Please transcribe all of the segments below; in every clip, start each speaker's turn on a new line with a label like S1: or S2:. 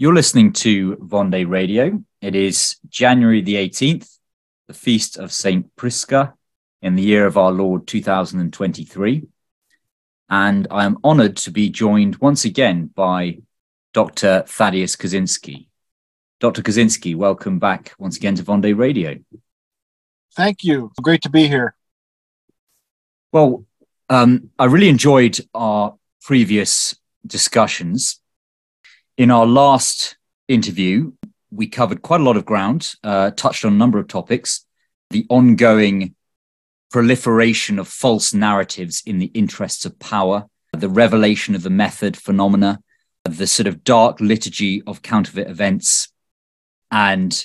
S1: You're listening to Vendée Radio. It is January the 18th, the feast of St. Prisca in the year of our Lord 2023. And I am honored to be joined once again by Dr. Thaddeus Kozinski. Dr. Kozinski, welcome back once again to Vendée Radio.
S2: Thank you. Great to be here.
S1: Well, um, I really enjoyed our previous discussions in our last interview, we covered quite a lot of ground, uh, touched on a number of topics, the ongoing proliferation of false narratives in the interests of power, the revelation of the method phenomena, the sort of dark liturgy of counterfeit events, and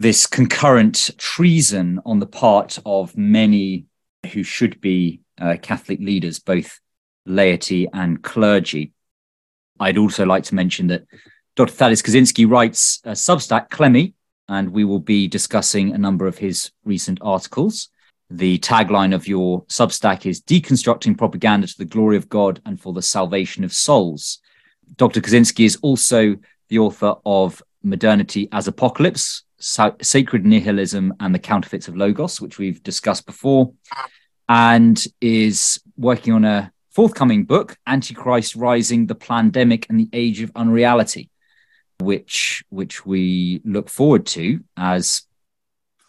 S1: this concurrent treason on the part of many who should be uh, Catholic leaders, both laity and clergy. I'd also like to mention that Dr. Thaddeus Kozinski writes a Substack, Clemmy, and we will be discussing a number of his recent articles. The tagline of your Substack is Deconstructing Propaganda to the Glory of God and for the Salvation of Souls. Dr. Kozinski is also the author of Modernity as Apocalypse, Sacred Nihilism and the Counterfeits of Logos, which we've discussed before, and is working on a forthcoming book, Antichrist Rising, the Plandemic and the Age of Unreality, which which we look forward to as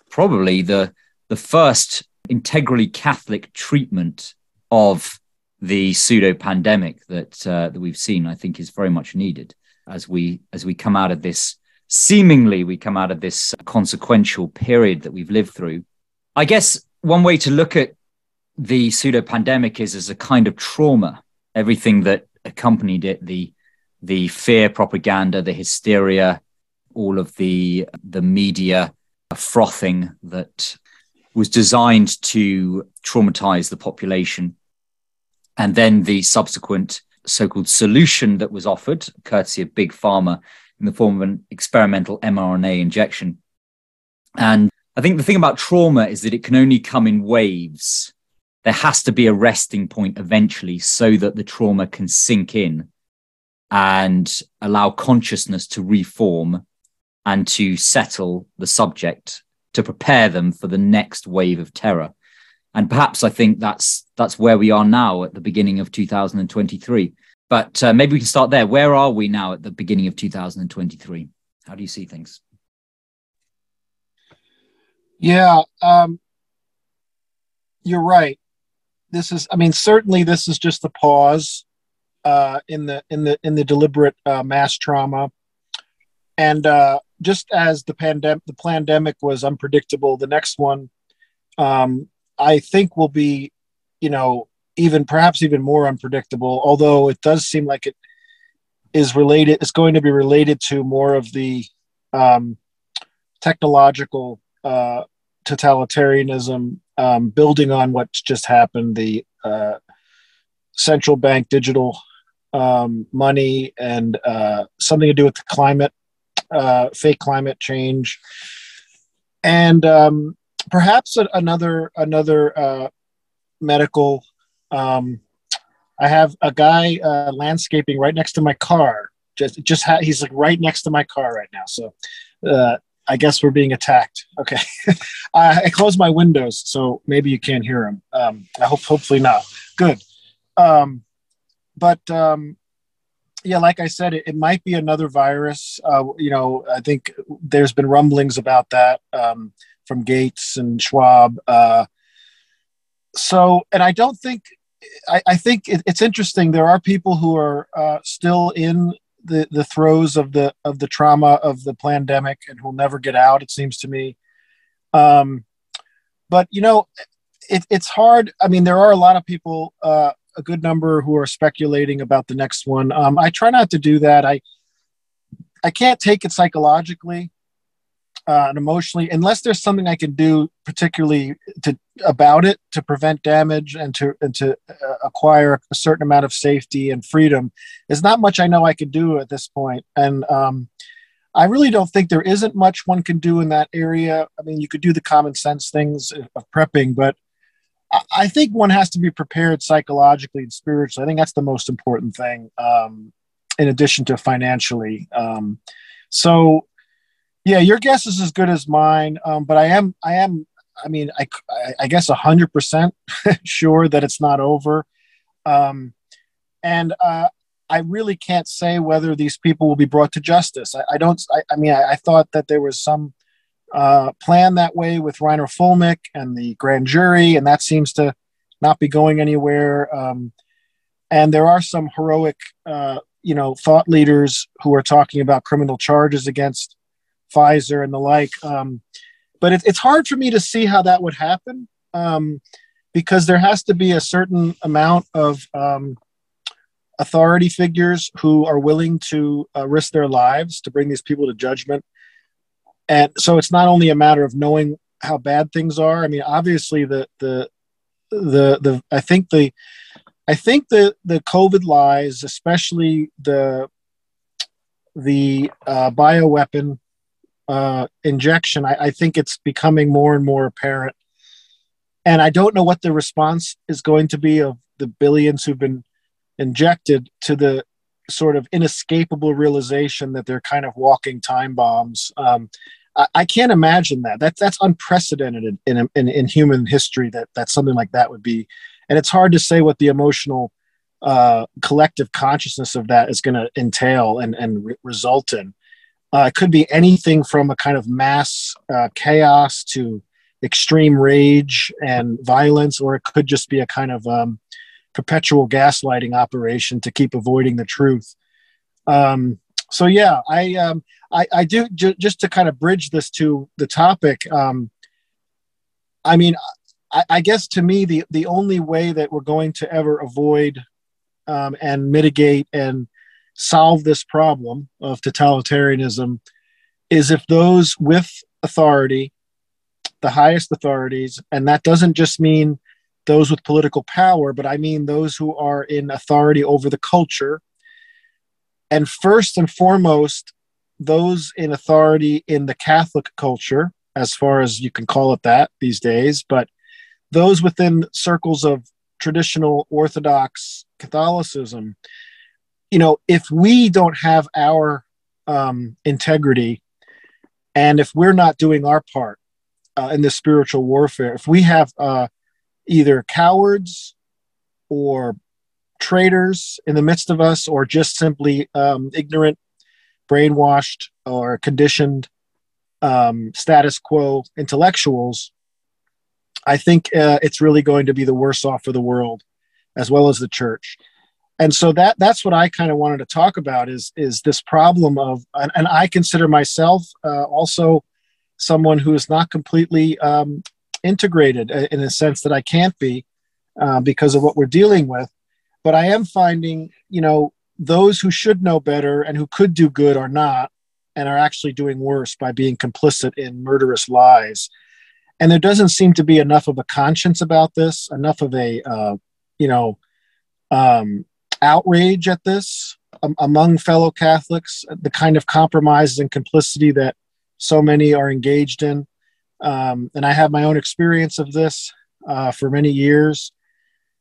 S1: probably the the first integrally Catholic treatment of the pseudo pandemic that uh, that we've seen. I think is very much needed as we as we come out of this seemingly we come out of this consequential period that we've lived through. I guess one way to look at the pseudo pandemic is as a kind of trauma. Everything that accompanied it, the the fear propaganda, the hysteria, all of the the media frothing that was designed to traumatize the population. And then the subsequent so-called solution that was offered, courtesy of big pharma, in the form of an experimental mRNA injection. And I think the thing about trauma is that it can only come in waves there has to be a resting point eventually so that the trauma can sink in and allow consciousness to reform and to settle the subject to prepare them for the next wave of terror. And perhaps i think that's that's where we are now at the beginning of 2023 but uh, maybe we can start there. Where are we now at the beginning of 2023 how do you see things?
S2: Yeah um, you're right this is i mean certainly this is just a pause uh, in the in the in the deliberate uh, mass trauma. And uh, just as the pandemic the pandemic was unpredictable the next one um, i think will be you know even perhaps even more unpredictable although it does seem like it is related is going to be related to more of the um, technological uh, totalitarianism um, building on what's just happened the uh, central bank digital um, money and uh, something to do with the climate uh, fake climate change and um, perhaps another another uh, medical um, I have a guy uh, landscaping right next to my car. Just, just ha- he's like right next to my car right now. So, uh, I guess we're being attacked. Okay, I, I closed my windows, so maybe you can't hear him. Um, I hope, hopefully not. Good. Um, but um, yeah, like I said, it, it might be another virus. Uh, you know, I think there's been rumblings about that um, from Gates and Schwab. Uh, so, and I don't think I, I think it, it's interesting. There are people who are uh, still in the, the throes of the of the trauma of the pandemic and who'll never get out. It seems to me. Um, but you know, it, it's hard. I mean, there are a lot of people, uh, a good number, who are speculating about the next one. Um, I try not to do that. I I can't take it psychologically uh, and emotionally unless there's something i can do particularly to about it to prevent damage and to and to uh, acquire a certain amount of safety and freedom there's not much i know i can do at this point. point and um, i really don't think there isn't much one can do in that area. I mean you could do the common sense things of prepping but i think one has to be prepared psychologically and spiritually. I think that's the most important thing um, in addition to financially. Um, so yeah, your guess is as good as mine. Um, but I am, I am, I mean, I, I guess hundred percent sure that it's not over. Um, and uh, I really can't say whether these people will be brought to justice. I, I don't. I, I mean, I, I, thought that there was some uh, plan that way with Reiner Fuellmich and the grand jury, and that seems to not be going anywhere. Um, and there are some heroic, uh, you know, thought leaders who are talking about criminal charges against Pfizer and the like. Um, but it, it's hard for me to see how that would happen um, because there has to be a certain amount of um, authority figures who are willing to uh, risk their lives to bring these people to judgment. And so it's not only a matter of knowing how bad things are. I mean, obviously the the the the I think the I think the the COVID lies, especially the the uh, bioweapon uh, injection, I, I think it's becoming more and more apparent. And I don't know what the response is going to be of the billions who've been injected to the sort of inescapable realization that they're kind of walking time bombs. Um, I, I, can't imagine that. That's that's unprecedented in, in, in human history. That that something like that would be, and it's hard to say what the emotional uh, collective consciousness of that is going to entail and and re- result in. Uh, it could be anything from a kind of mass uh, chaos to extreme rage and violence, or it could just be a kind of um, perpetual gaslighting operation to keep avoiding the truth. Um, so yeah, I, um, I, I do ju- just to kind of bridge this to the topic. Um, I mean, I, I, guess to me the the only way that we're going to ever avoid um, and mitigate and solve this problem of totalitarianism is if those with authority, the highest authorities, and that doesn't just mean those with political power, but I mean those who are in authority over the culture. And first and foremost, those in authority in the Catholic culture, as far as you can call it that these days, but those within circles of traditional Orthodox Catholicism you know, if we don't have our um, integrity and if we're not doing our part uh, in this spiritual warfare, if we have uh, either cowards or traitors in the midst of us or just simply um, ignorant, brainwashed, or conditioned um, status quo intellectuals, I think uh, it's really going to be the worse off for the world as well as the church and so that that's what I kind of wanted to talk about is is this problem of and, and I consider myself uh, also someone who is not completely um, integrated uh, in a sense that I can't be uh, because of what we're dealing with, but I am finding you know those who should know better and who could do good are not, and are actually doing worse by being complicit in murderous lies. And there doesn't seem to be enough of a conscience about this, enough of a, uh, you know, um, outrage at this um, among fellow Catholics, the kind of compromises and complicity that so many are engaged in. Um, and I have my own experience of this uh, for many years.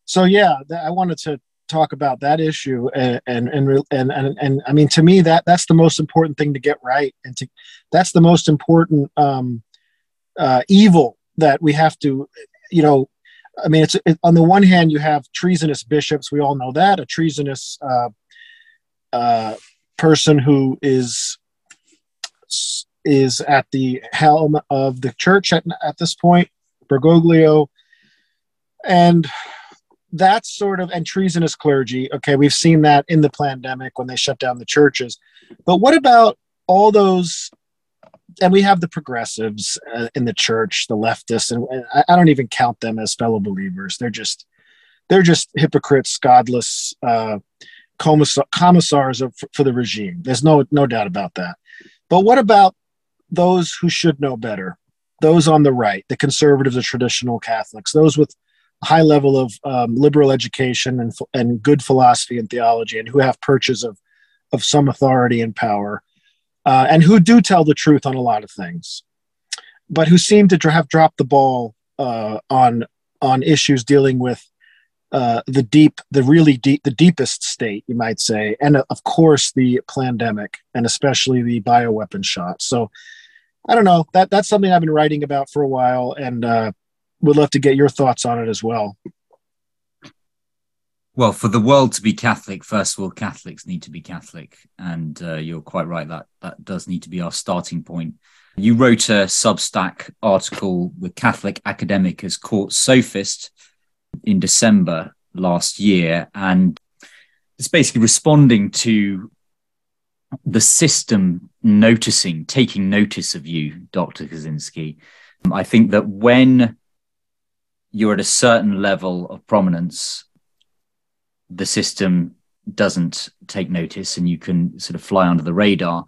S2: So yeah, th- I wanted to talk about that issue, and and, and and and and I mean, to me, that that's the most important thing to get right, and to that's the most important um, uh, evil that we have to, you know. I mean, it's it, on the one hand, you have treasonous bishops. We all know that a treasonous uh, uh, person who is is at the helm of the church at, at this point, Bergoglio, and that's sort of and treasonous clergy. Okay, we've seen that in the pandemic when they shut down the churches, but what about all those? And we have the progressives uh, in the church, the leftists, and, I, I, don't even count them as fellow believers. They're just they're just hypocrites, godless uh, commissars of, for the regime. There's no no doubt about that. But what about those who should know better, those on the right, the conservatives, the traditional Catholics, those with a high level of um, liberal education and, and good philosophy and theology, and who have perches of, of some authority and power, uh, and who do tell the truth on a lot of things, but who seem to have dropped the ball uh, on on issues dealing with uh, the deep, the really deep, the deepest state, you might say, and uh, of course the pandemic, and especially the bioweapon shot. So I don't know. That that's something I've been writing about for a while, and uh, would love to get your thoughts on it as well.
S1: Well, for the world to be Catholic, first of all, Catholics need to be Catholic, and uh, you're quite right that that does need to be our starting point. You wrote a Substack article with Catholic academic as court sophist in December last year, and it's basically responding to the system noticing, taking notice of you, Dr. Kozinski. I think that when you're at a certain level of prominence, the system doesn't take notice and you can sort of fly under the radar.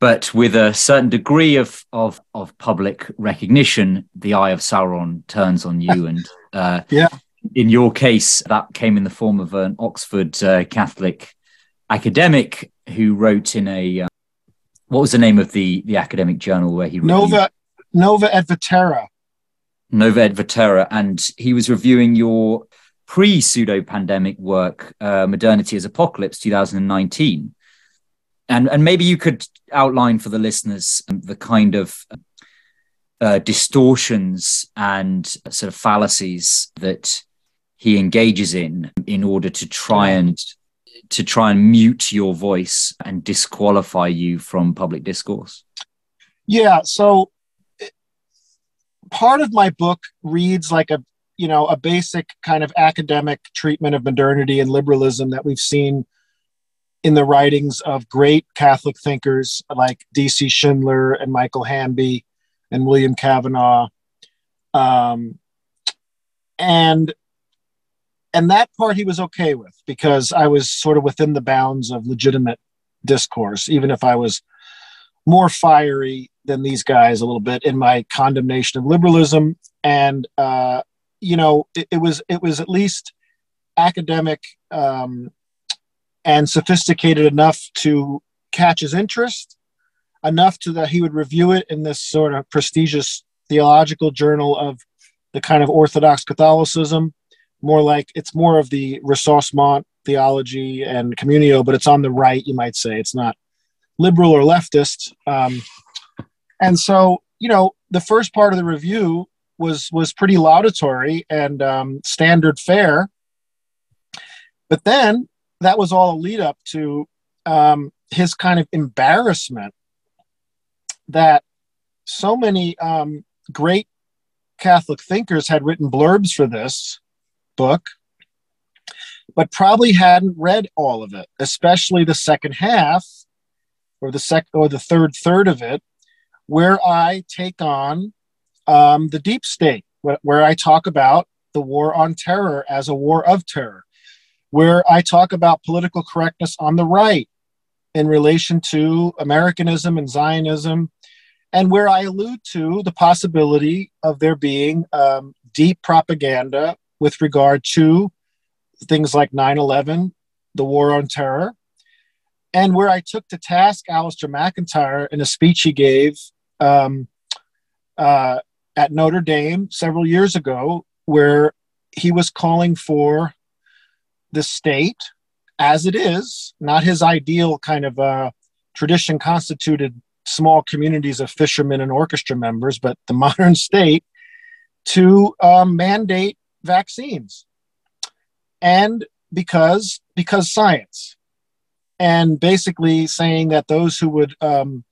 S1: But with a certain degree of, of, of public recognition, the eye of Sauron turns on you. And uh,
S2: yeah.
S1: in your case, that came in the form of an Oxford uh, Catholic academic who wrote in a uh, what was the name of the the academic journal where he
S2: Nova Nova et Vetera.
S1: Nova et Vetera, and he was reviewing your pre pseudo pandemic work, uh, Modernity as Apocalypse, 2019. And, and maybe you could outline for the listeners um, the kind of uh, distortions and sort of fallacies that he engages in in order to try and to try and mute your voice and disqualify you from public discourse?
S2: Yeah. So part of my book reads like a you know a basic kind of academic treatment of modernity and liberalism that we've seen in the writings of great Catholic thinkers like D.C. Schindler and Michael Hanby and William Cavanaugh. Um, and and that part he was okay with because I was sort of within the bounds of legitimate discourse, even if I was more fiery than these guys a little bit in my condemnation of liberalism. And uh, you know, it, it, was it was at least academic um, and sophisticated enough to catch his interest, enough to that he would review it in this sort of prestigious theological journal of the kind of Orthodox Catholicism more like it's more of the ressourcement theology and communio, but it's on the right, you might say. It's not liberal or leftist. Um, and so, you know, the first part of the review was was pretty laudatory and um, standard fare. But then that was all a lead up to um, his kind of embarrassment that so many um, great Catholic thinkers had written blurbs for this book, but probably hadn't read all of it, especially the second half or the sec or the third third of it, where I take on um, the deep state, wh- where I talk about the war on terror as a war of terror. where I talk about political correctness on the right in relation to Americanism and Zionism, and where I allude to the possibility of there being um, deep propaganda with regard to things like 9 11, the war on terror, and where I took to task Alasdair MacIntyre in a speech he gave um, uh, at Notre Dame several years ago, where he was calling for the state as it is, not his ideal kind of uh, tradition constituted small communities of fishermen and orchestra members, but the modern state to um, mandate vaccines. And because because science, and basically saying that those who would um,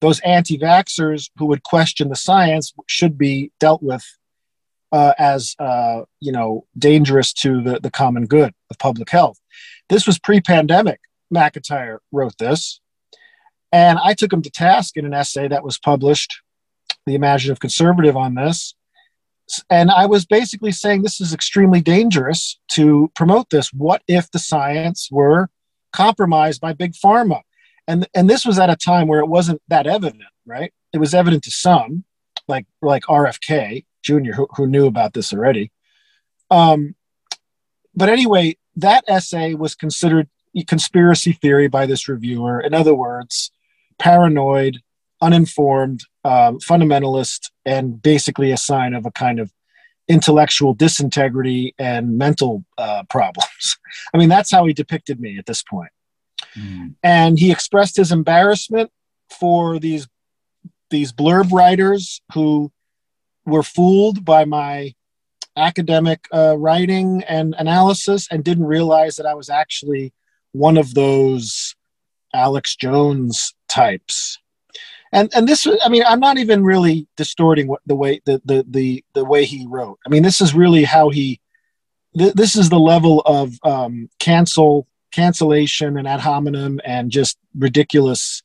S2: those anti-vaxxers who would question the science should be dealt with uh, as uh, you know dangerous to the, the common good of public health. This was pre-pandemic. MacIntyre wrote this, and I took him to task in an essay that was published, "The Imaginative Conservative," on this. And I was basically saying this is extremely dangerous to promote this. What if the science were compromised by big pharma? And and this was at a time where it wasn't that evident, right? It was evident to some, like like RFK, Jr., who, who knew about this already. Um, but anyway, that essay was considered a conspiracy theory by this reviewer. In other words, paranoid, uninformed, uh, fundamentalist, and basically a sign of a kind of intellectual disintegrity and mental uh, problems. I mean, that's how he depicted me at this point. Mm. And he expressed his embarrassment for these these blurb writers who were fooled by my academic uh, writing and analysis and didn't realize that I was actually one of those Alex Jones types. And and this I mean I'm not even really distorting what the way the the the, the way he wrote. I mean this is really how he th- this is the level of um, cancel cancellation and ad hominem and just ridiculous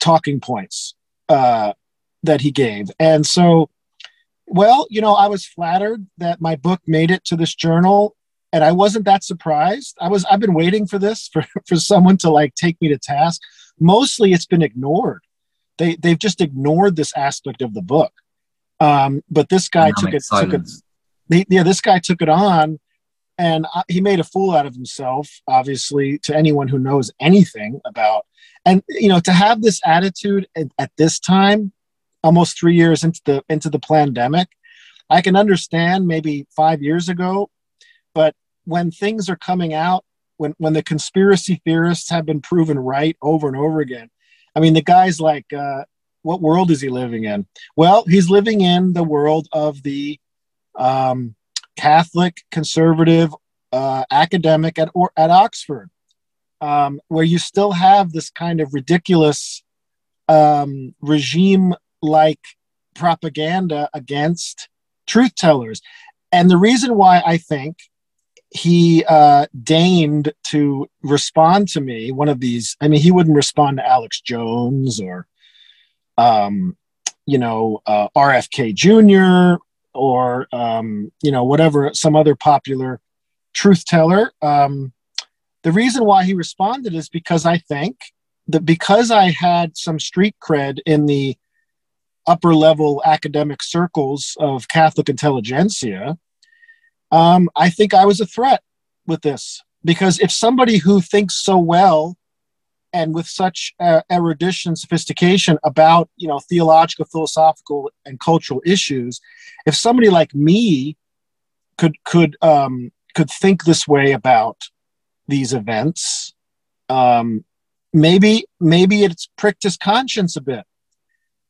S2: talking points uh, that he gave. And so well, you know, I was flattered that my book made it to this journal and I wasn't that surprised. I was I've been waiting for this for for someone to like take me to task. Mostly it's been ignored. They they've just ignored this aspect of the book. Um, but this guy took it, took it yeah, this guy took it on and he made a fool out of himself obviously to anyone who knows anything about and you know to have this attitude at, at this time almost three years into the into the pandemic. I can understand maybe five years ago, but when things are coming out, when when the conspiracy theorists have been proven right over and over again, I mean, the guy's like, uh, what world is he living in? Well, he's living in the world of the um, Catholic conservative uh, academic at or at Oxford, um, where you still have this kind of ridiculous um, regime like propaganda against truth tellers. And the reason why I think he uh, deigned to respond to me, one of these, I mean, he wouldn't respond to Alex Jones or, um, you know, uh, RFK Jr. or, um, you know, whatever, some other popular truth teller. Um, the reason why he responded is because I think that because I had some street cred in the upper level academic circles of Catholic intelligentsia, um, I think I was a threat with this because if somebody who thinks so well and with such uh, erudition sophistication about you know theological philosophical and cultural issues if somebody like me could could um, could think this way about these events um, maybe maybe it's pricked his conscience a bit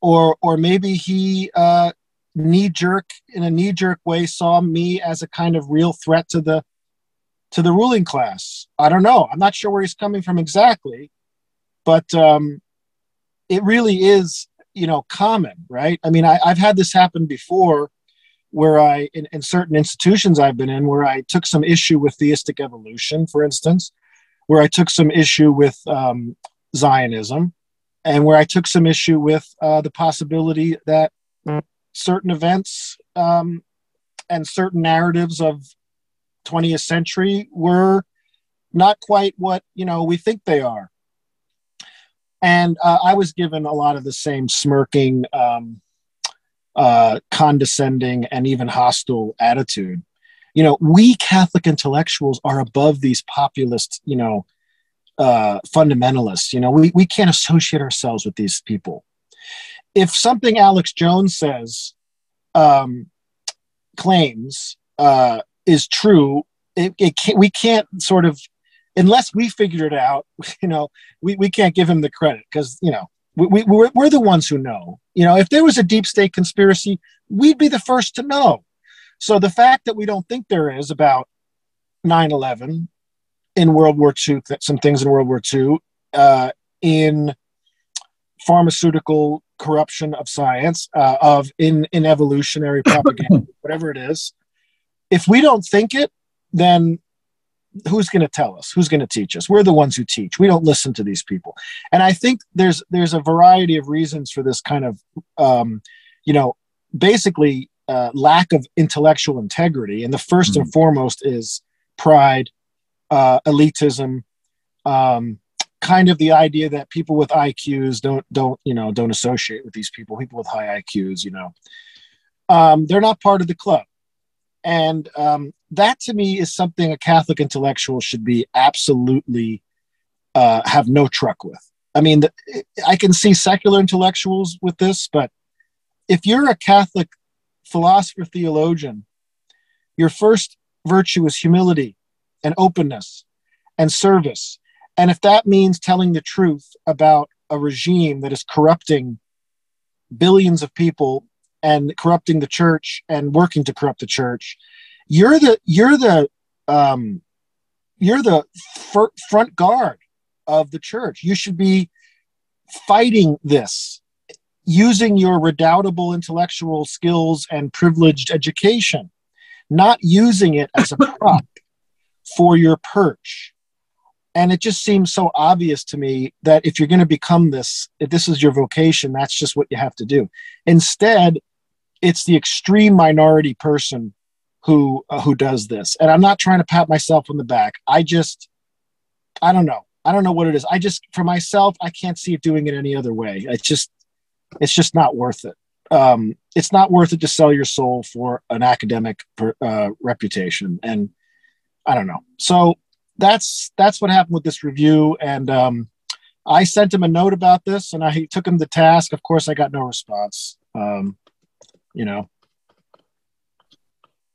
S2: or or maybe he uh, knee jerk in a knee jerk way saw me as a kind of real threat to the to the ruling class. I don't know. I'm not sure where he's coming from exactly, but um, it really is you know common, right? I mean, I, I've had this happen before where I, in, in, certain institutions I've been in, where I took some issue with theistic evolution, for instance, where I took some issue with um, Zionism, and where I took some issue with uh, the possibility that certain events um, and certain narratives of 20th century were not quite what you know we think they are. And uh, I was given a lot of the same smirking, um, uh, condescending, and even hostile attitude. You know, we Catholic intellectuals are above these populist, you know, uh, fundamentalists. You know, we, we can't associate ourselves with these people. If something Alex Jones says um, claims uh, is true, it, it can't, we can't sort of, unless we figured it out, you know, we, we can't give him the credit because, you know, we, we, we're, we're the ones who know. You know, if there was a deep state conspiracy, we'd be the first to know. So the fact that we don't think there is about 9 11 in World War II, that some things in World War II, uh, in pharmaceutical corruption of science, uh, of in, in evolutionary propaganda, whatever it is. If we don't think it, then who's going to tell us? Who's going to teach us? We're the ones who teach. We don't listen to these people. And I think there's there's a variety of reasons for this kind of, um, you know, basically uh, lack of intellectual integrity. And the 1st mm-hmm. and foremost is pride, uh, elitism, um, kind of the idea that people with IQs don't don't you know don't associate with these people. People with high IQs, you know, um, they're not part of the club, and um, that to me is something a Catholic intellectual should be absolutely uh, have no truck with. I mean, I can see secular intellectuals with this, but if you're a Catholic philosopher theologian, your first virtue is humility and openness and service. And if that means telling the truth about a regime that is corrupting billions of people and corrupting the church and working to corrupt the church, you're the you're the um, you're the fir- front guard of the church. You should be fighting this using your redoubtable intellectual skills and privileged education, not using it as a prop for your perch. And it just seems so obvious to me that if you're going to become this, if this is your vocation, that's just what you have to do. Instead, it's the extreme minority person who uh, who does this. And I'm not trying to pat myself on the back. I just I don't know. I don't know what it is. I just for myself, I can't see it doing it any other way. It's just it's just not worth it. Um, it's not worth it to sell your soul for an academic uh, reputation. And I don't know. So that's that's what happened with this review. And um, I sent him a note about this, and I took him to task. Of course, I got no response. Um, you know.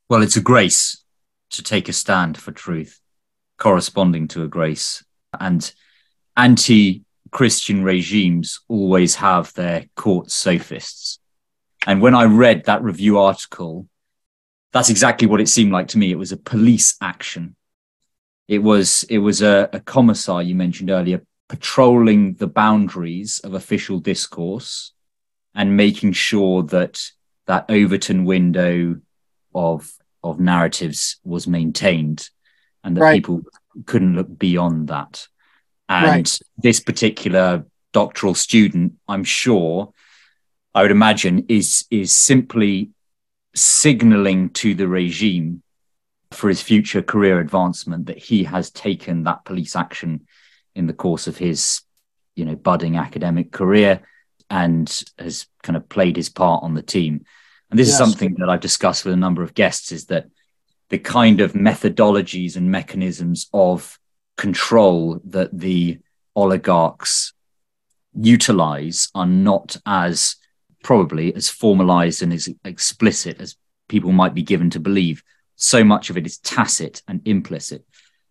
S1: Well, it's a grace to take a stand for truth, corresponding to a grace, and anti-Christian regimes always have their court sophists. And when I read that review article, that's exactly what it seemed like to me. It was a police action. It was it was a, a commissar you mentioned earlier patrolling the boundaries of official discourse and making sure that that Overton window of of narratives was maintained and that right. people couldn't look beyond that. And right. this particular doctoral student, I'm sure, I would imagine, is is simply signaling to the regime for his future career advancement that he has taken that police action in the course of his you know budding academic career and has kind of played his part on the team and this yes. is something that i've discussed with a number of guests is that the kind of methodologies and mechanisms of control that the oligarchs utilize are not as probably as formalized and as explicit as people might be given to believe. So much of it is tacit and implicit.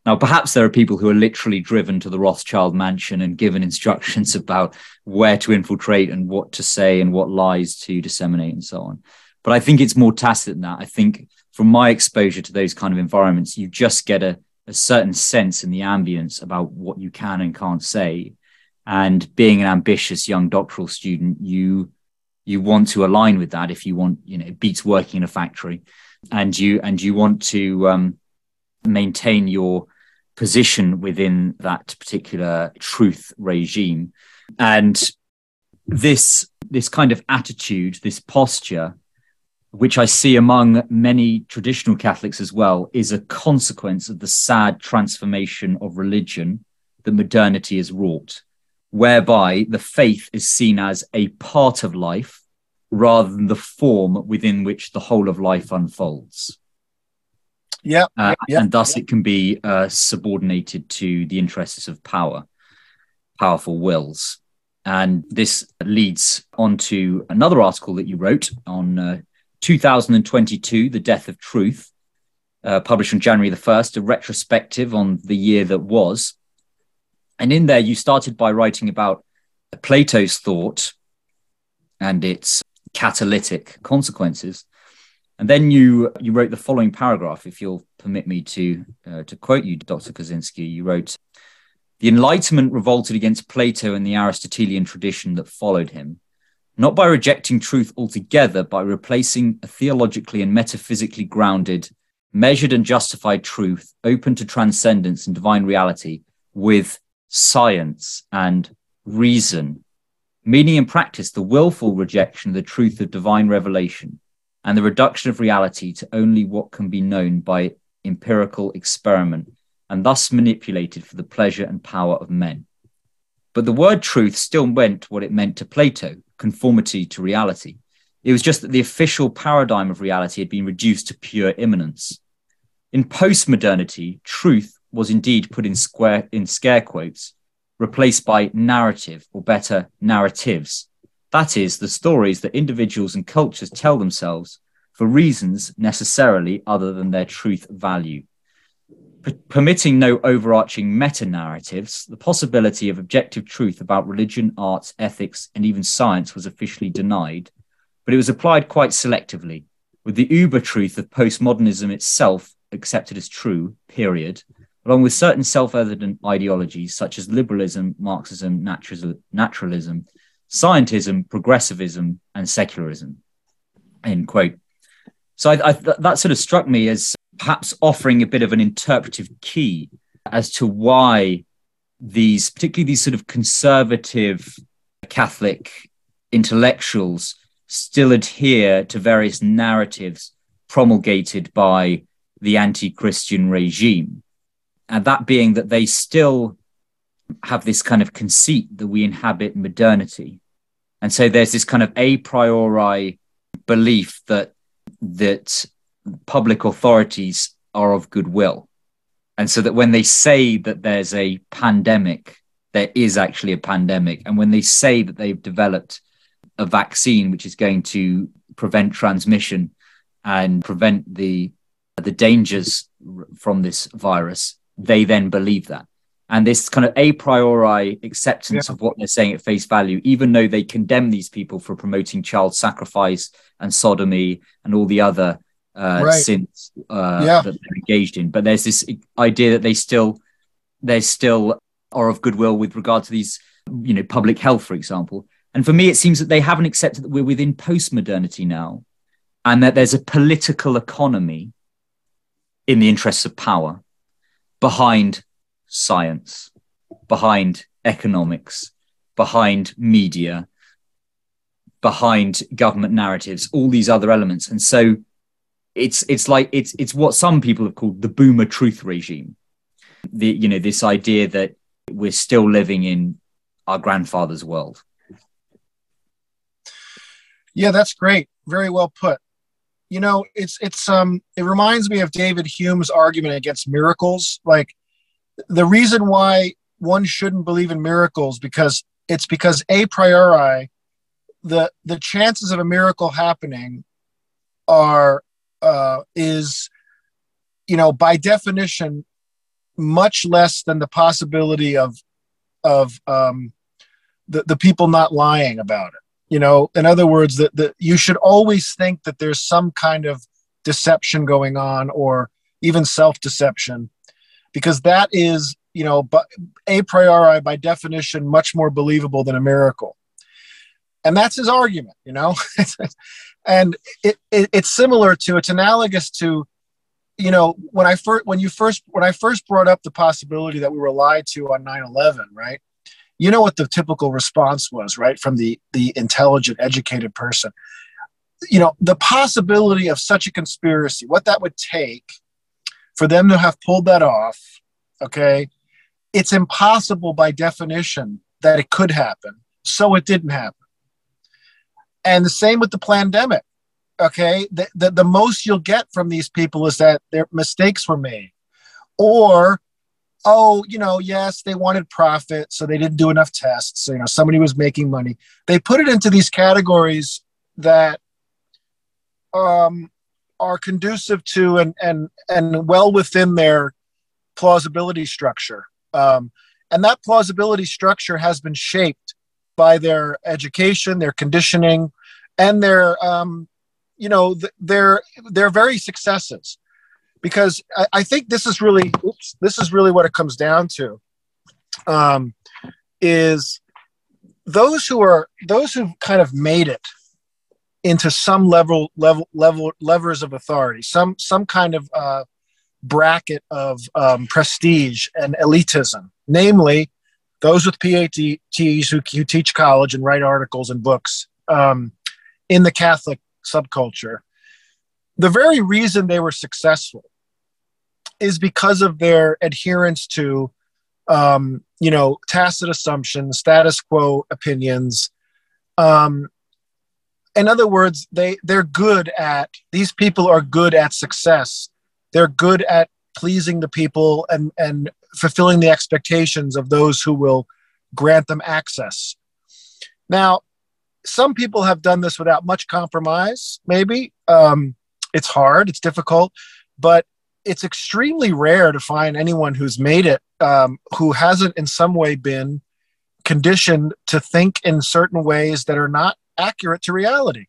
S1: Now, perhaps there are people who are literally driven to the Rothschild mansion and given instructions about where to infiltrate and what to say and what lies to disseminate and so on. But I think it's more tacit than that. I think from my exposure to those kind of environments, you just get a, a certain sense in the ambience about what you can and can't say. And being an ambitious young doctoral student, you you want to align with that if you want you know it beats working in a factory and you and you want to um, maintain your position within that particular truth regime and this this kind of attitude this posture which I see among many traditional Catholics as well, is a consequence of the sad transformation of religion that modernity has wrought, whereby the faith is seen as a part of life rather than the form within which the whole of life unfolds.
S2: Yeah.
S1: Uh,
S2: yeah
S1: and thus it can be uh, subordinated to the interests of power, powerful wills. And this leads on to another article that you wrote on uh, 2022, The Death of Truth, uh, published on January the 1st, a retrospective on the year that was. And in there, you started by writing about Plato's thought and its catalytic consequences. And then you you wrote the following paragraph, if you'll permit me to uh, to quote you, Dr. Kozinski. You wrote, "The Enlightenment revolted against Plato and the Aristotelian tradition that followed him, not by rejecting truth altogether, by replacing a theologically and metaphysically grounded, measured and justified truth, open to transcendence and divine reality, with science and reason, meaning in practice the willful rejection of the truth of divine revelation." And the reduction of reality to only what can be known by empirical experiment, and thus manipulated for the pleasure and power of men. But the word truth still meant what it meant to Plato conformity to reality. It was just that the official paradigm of reality had been reduced to pure immanence. In postmodernity, truth was indeed put in, square, in scare quotes, replaced by narrative, or better, narratives. That is, the stories that individuals and cultures tell themselves for reasons necessarily other than their truth value. P- permitting no overarching meta narratives, the possibility of objective truth about religion, arts, ethics, and even science was officially denied, but it was applied quite selectively, with the uber truth of postmodernism itself accepted as true, period, along with certain self evident ideologies such as liberalism, Marxism, naturalism, scientism, progressivism, and secularism. End quote. So I, I, that sort of struck me as perhaps offering a bit of an interpretive key as to why these, particularly these sort of conservative Catholic intellectuals, still adhere to various narratives promulgated by the anti Christian regime. And that being that they still have this kind of conceit that we inhabit modernity. And so there's this kind of a priori belief that that public authorities are of goodwill. And so that when they say that there's a pandemic, there is actually a pandemic. And when they say that they've developed a vaccine which is going to prevent transmission and prevent the the dangers from this virus, they then believe that. And this kind of a priori acceptance yeah. of what they're saying at face value, even though they condemn these people for promoting child sacrifice and sodomy and all the other uh, right. sins uh, yeah. that they're engaged in. But there's this idea that they still they still are of goodwill with regard to these, you know, public health, for example. And for me, it seems that they haven't accepted that we're within post-modernity now, and that there's a political economy in the interests of power behind science, behind economics, behind media, behind government narratives, all these other elements. And so it's it's like it's it's what some people have called the boomer truth regime. The you know, this idea that we're still living in our grandfather's world.
S2: Yeah, that's great. Very well put. You know, it's it's um it reminds me of David Hume's argument against miracles. Like the reason why one shouldn't believe in miracles because it's because a priori the the chances of a miracle happening are uh, is you know by definition much less than the possibility of of um, the, the people not lying about it. You know in other words that the, you should always think that there's some kind of deception going on or even self-deception because that is you know but a priori by definition much more believable than a miracle. And that's his argument you know and it, it, it's similar to it's analogous to you know when i first when you first when i first brought up the possibility that we were lied to on 9-11 right you know what the typical response was right from the the intelligent educated person you know, the possibility of such a conspiracy, what that would take for them to have pulled that off, okay, it's impossible by definition that it could happen. So it didn't happen. And the same with the pandemic. Okay. The, the, the most you'll get from these people is that their mistakes were made. Or, oh, you know, yes, they wanted profit, so they didn't do enough tests. So, you know, somebody was making money. They put it into these categories that um, are conducive to and and and well within their plausibility structure. Um, and that plausibility structure has been shaped by their education, their conditioning, and their um, you know th- their their very successes. Because I, I, think this is really oops, this is really what it comes down to. Um, is those who are those who kind of made it into some level level level levers of authority, some some kind of uh, bracket of um, prestige and elitism, namely those with PhDs who, who teach college and write articles and books um, in the Catholic subculture. The very reason they were successful is because of their adherence to, um, you know, tacit assumptions, status quo opinions, um, in other words, they they're good at these people are good at success. They're good at pleasing the people and and fulfilling the expectations of those who will grant them access. Now, some people have done this without much compromise. Maybe um, it's hard, it's difficult, but it's extremely rare to find anyone who's made it um, who hasn't in some way been conditioned to think in certain ways that are not accurate to reality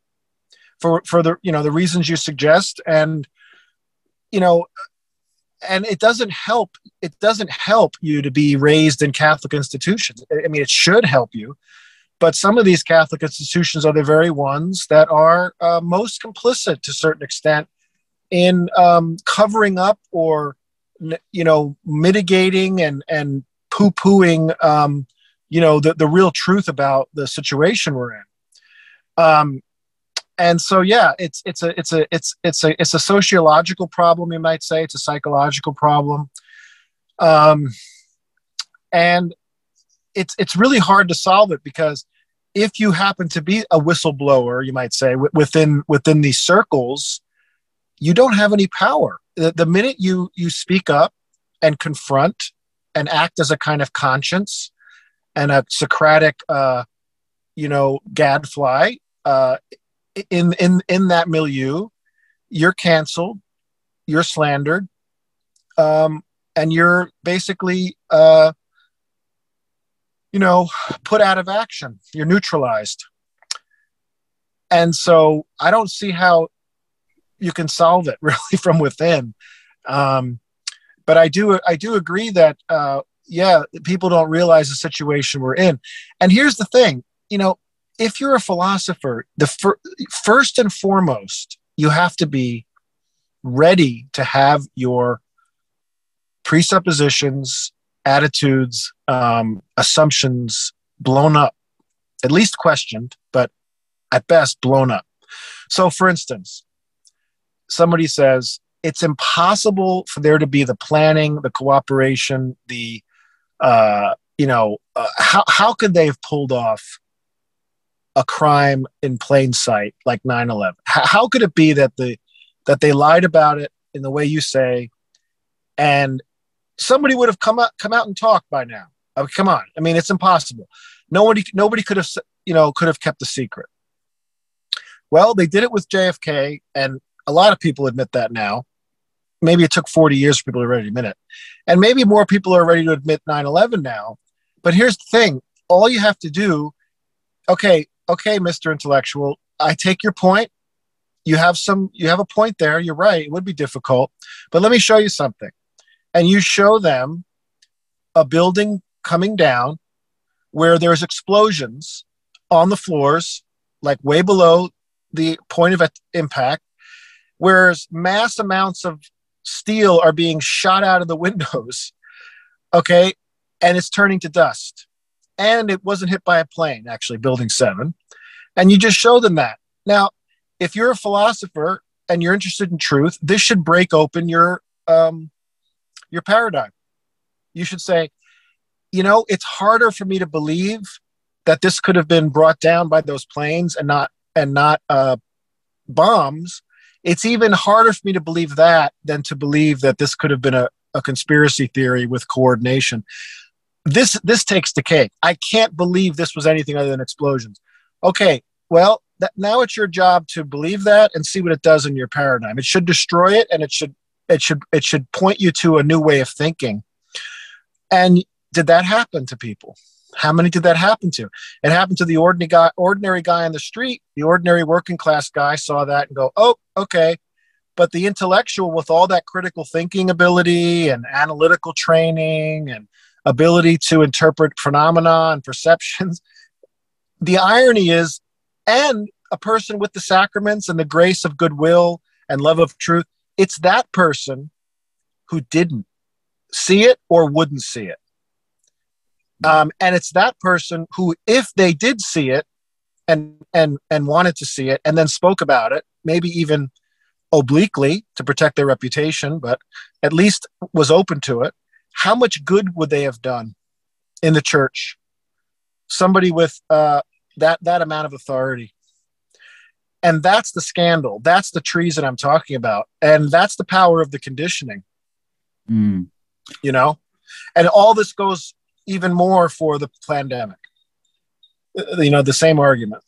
S2: for for the you know the reasons you suggest and you know and it doesn't help it doesn't help you to be raised in catholic institutions. I mean it should help you but some of these catholic institutions are the very ones that are uh, most complicit to a certain extent in um, covering up or you know mitigating and and poo-pooing um, you know the, the real truth about the situation we're in. Um, and so yeah it's it's a it's a it's it's a it's a sociological problem you might say. It's a psychological problem. Um, and it's it's really hard to solve it because if you happen to be a whistleblower you might say w- within within these circles you don't have any power. The, the minute you you speak up and confront and act as a kind of conscience and a socratic uh, you know gadfly uh, in in in that milieu, you're canceled, you're slandered, um, and you're basically uh, you know put out of action. You're neutralized, and so I don't see how you can solve it really from within. Um, but I do I do agree that uh, yeah, people don't realize the situation we're in. And here's the thing, you know, if you're a philosopher, the fir- first and foremost, you have to be ready to have your presuppositions, attitudes, um, assumptions blown up, at least questioned, but at best blown up. So, for instance, somebody says it's impossible for there to be the planning, the cooperation, the uh, you know, uh, how how could they have pulled off a crime in plain sight like 9-11 how, how could it be that the that they lied about it in the way you say and somebody would have come out come out and talked by now? I mean, come on. I mean it's impossible. Nobody nobody could have you know could have kept the secret. Well they did it with jfk and a lot of people admit that now. Maybe it took 40 years for people to ready to admit it. And maybe more people are ready to admit 9-11 now. But here's the thing. All you have to do okay okay, Mr. Intellectual, I take your point. You have some, you have a point there. You're right. It would be difficult, but let me show you something. And you show them a building coming down where there's explosions on the floors, like way below the point of impact, whereas mass amounts of steel are being shot out of the windows. Okay. And it's turning to dust and it wasn't hit by a plane, actually, building seven. And you just show them that. Now, if you're a philosopher and you're interested in truth, this should break open your um, your paradigm. You should say, you know, it's harder for me to believe that this could have been brought down by those planes and not and not uh, bombs. It's even harder for me to believe that than to believe that this could have been a, a conspiracy theory with coordination. This this takes the cake. I can't believe this was anything other than explosions. Okay, well, that, now it's your job to believe that and see what it does in your paradigm. It should destroy it, and it should it should it should point you to a new way of thinking. And did that happen to people? How many did that happen to? It happened to the ordinary guy, ordinary guy on the street. The ordinary working class guy saw that and go, "Oh, okay." But the intellectual, with all that critical thinking ability and analytical training and ability to interpret phenomena and perceptions, the irony is, and a person with the sacraments and the grace of goodwill and love of truth, it's that person who didn't see it or wouldn't see it. Um, and it's that person who, if they did see it and and and wanted to see it and then spoke about it, maybe even obliquely to protect their reputation, but at least was open to it, how much good would they have done in the church? Somebody with uh, that that amount of authority. And that's the scandal. That's the treason I'm talking about. And that's the power of the conditioning.
S1: Mm.
S2: You know? And all this goes even more for the pandemic. You know, the same argument.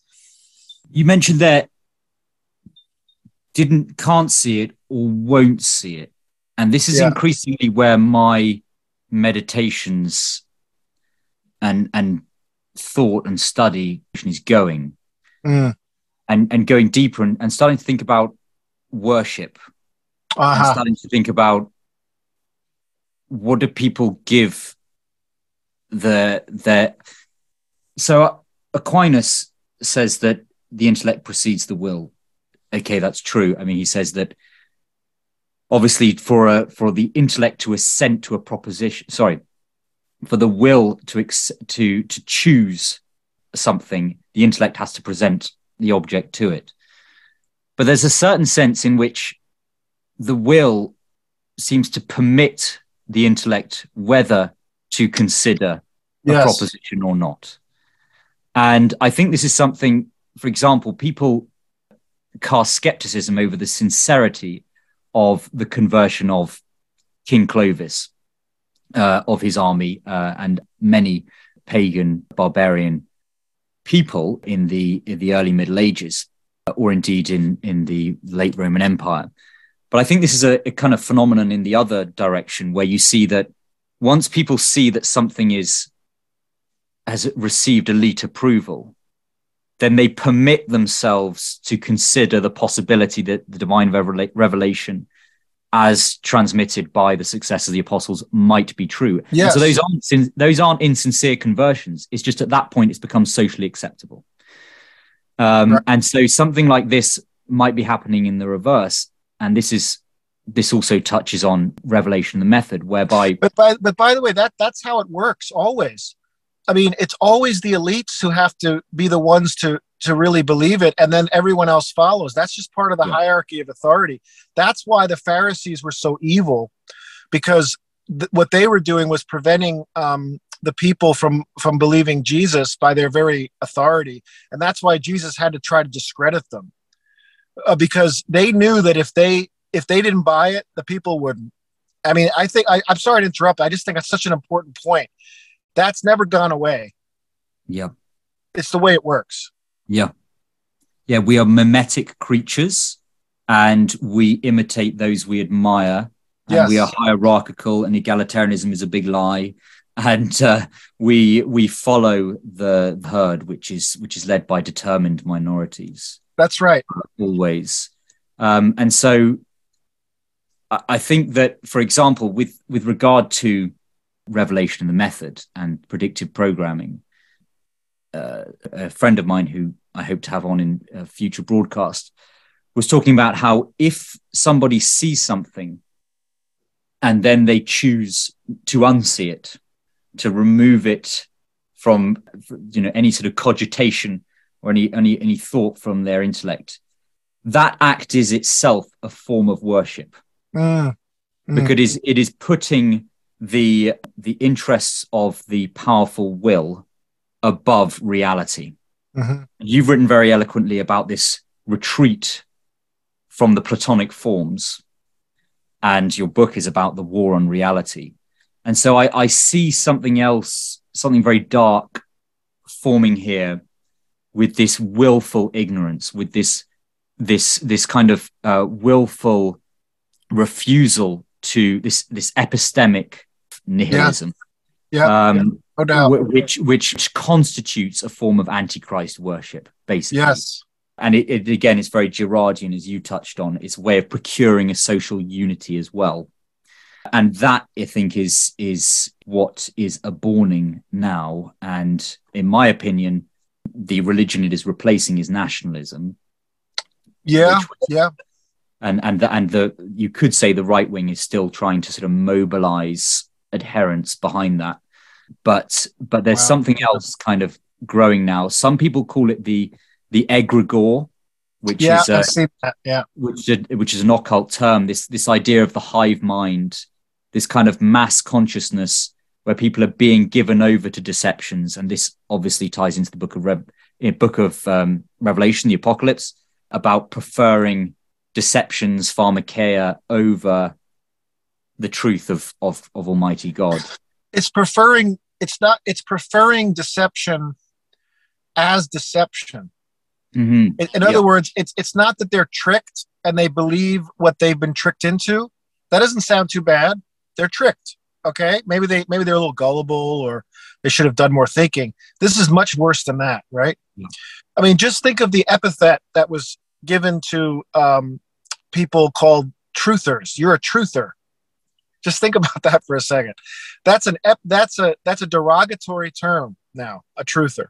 S1: You mentioned that didn't can't see it or won't see it. And this is yeah. increasingly where my meditations and and thought and study is going.
S2: Mm
S1: and and going deeper and, and starting to think about worship
S2: uh-huh.
S1: starting to think about what do people give the the so aquinas says that the intellect precedes the will okay that's true i mean he says that obviously for a for the intellect to assent to a proposition sorry for the will to ex, to to choose something the intellect has to present the object to it. But there's a certain sense in which the will seems to permit the intellect whether to consider yes. a proposition or not. And I think this is something, for example, people cast skepticism over the sincerity of the conversion of King Clovis, uh, of his army, uh, and many pagan, barbarian people in the in the early Middle Ages, or indeed in in the late Roman Empire. But I think this is a, a kind of phenomenon in the other direction where you see that once people see that something is has received elite approval, then they permit themselves to consider the possibility that the divine revelation as transmitted by the success of the apostles might be true.
S2: Yes.
S1: so those aren't those aren't insincere conversions. It's just at that point it's become socially acceptable. Um, right. And so something like this might be happening in the reverse. And this is this also touches on revelation, the method, whereby.
S2: But by but by the way, that that's how it works always. I mean, it's always the elites who have to be the ones to to really believe it and then everyone else follows. That's just part of the yeah. hierarchy of authority. That's why the pharisees were so evil because th- what they were doing was preventing um, the people from from believing jesus by their very authority and that's why jesus had to try to discredit them. Uh, because they knew that if they if they didn't buy it the people wouldn't. I mean i think I, i'm sorry to interrupt i just think that's such an important point that's never gone away
S1: yeah
S2: it's the way it works
S1: yeah. Yeah, we are mimetic creatures and we imitate those we admire. And yes. we are hierarchical and egalitarianism is a big lie. And uh, we we follow the herd, which is which is led by determined minorities.
S2: That's right.
S1: Always. Um, and so I think that, for example, with with regard to revelation and the method and predictive programming, uh, a friend of mine who I hope to have on in a future broadcast was talking about how if somebody sees something and then they choose to unsee it, to remove it from you know any sort of cogitation or any any any thought from their intellect, that act is itself a form of worship.
S2: Mm.
S1: because it is, it is putting the the interests of the powerful will above reality.
S2: Mhm.
S1: You've written very eloquently about this retreat from the Platonic forms, and your book is about the war on reality. And so I, I see something else, something very dark forming here with this willful ignorance, with this this this kind of uh, willful refusal to this this epistemic nihilism,
S2: Yeah,
S1: um,
S2: no doubt.
S1: which which constitutes a form of antichrist worship, basically.
S2: yes.
S1: and it, it again, it's very Girardian, as you touched on. It's a way of procuring a social unity as well, and that I think is is what is aborning now. And in my opinion, the religion it is replacing is nationalism,
S2: Yeah.
S1: which-
S2: Yeah.
S1: and and the, and the you could say the right wing is still trying to sort of mobilize adherents behind that but but there's
S2: Wow.
S1: something else kind of growing now some people call it the the egregore which
S2: Yeah.
S1: is
S2: I
S1: a,
S2: see that. Yeah.
S1: which is which is an occult term this this idea of the hive mind this kind of mass consciousness where people are being given over to deceptions and this obviously ties into the book of Rev, eh, book of um, revelation the apocalypse about preferring deceptions pharmakeia over the truth of of, of almighty god
S2: It's preferring. It's not. It's preferring deception as deception.
S1: Mhm.
S2: In, in
S1: Yeah.
S2: other words, it's it's not that they're tricked and they believe what they've been tricked into. That doesn't sound too bad. They're tricked. Okay, maybe they maybe they're a little gullible or they should have done more thinking. This is much worse than that, right?
S1: Yeah.
S2: I mean, just think of the epithet that was given to um, people called truthers. You're a truther. Just think about that for a second. That's an ep- that's a that's a derogatory term now. A truther.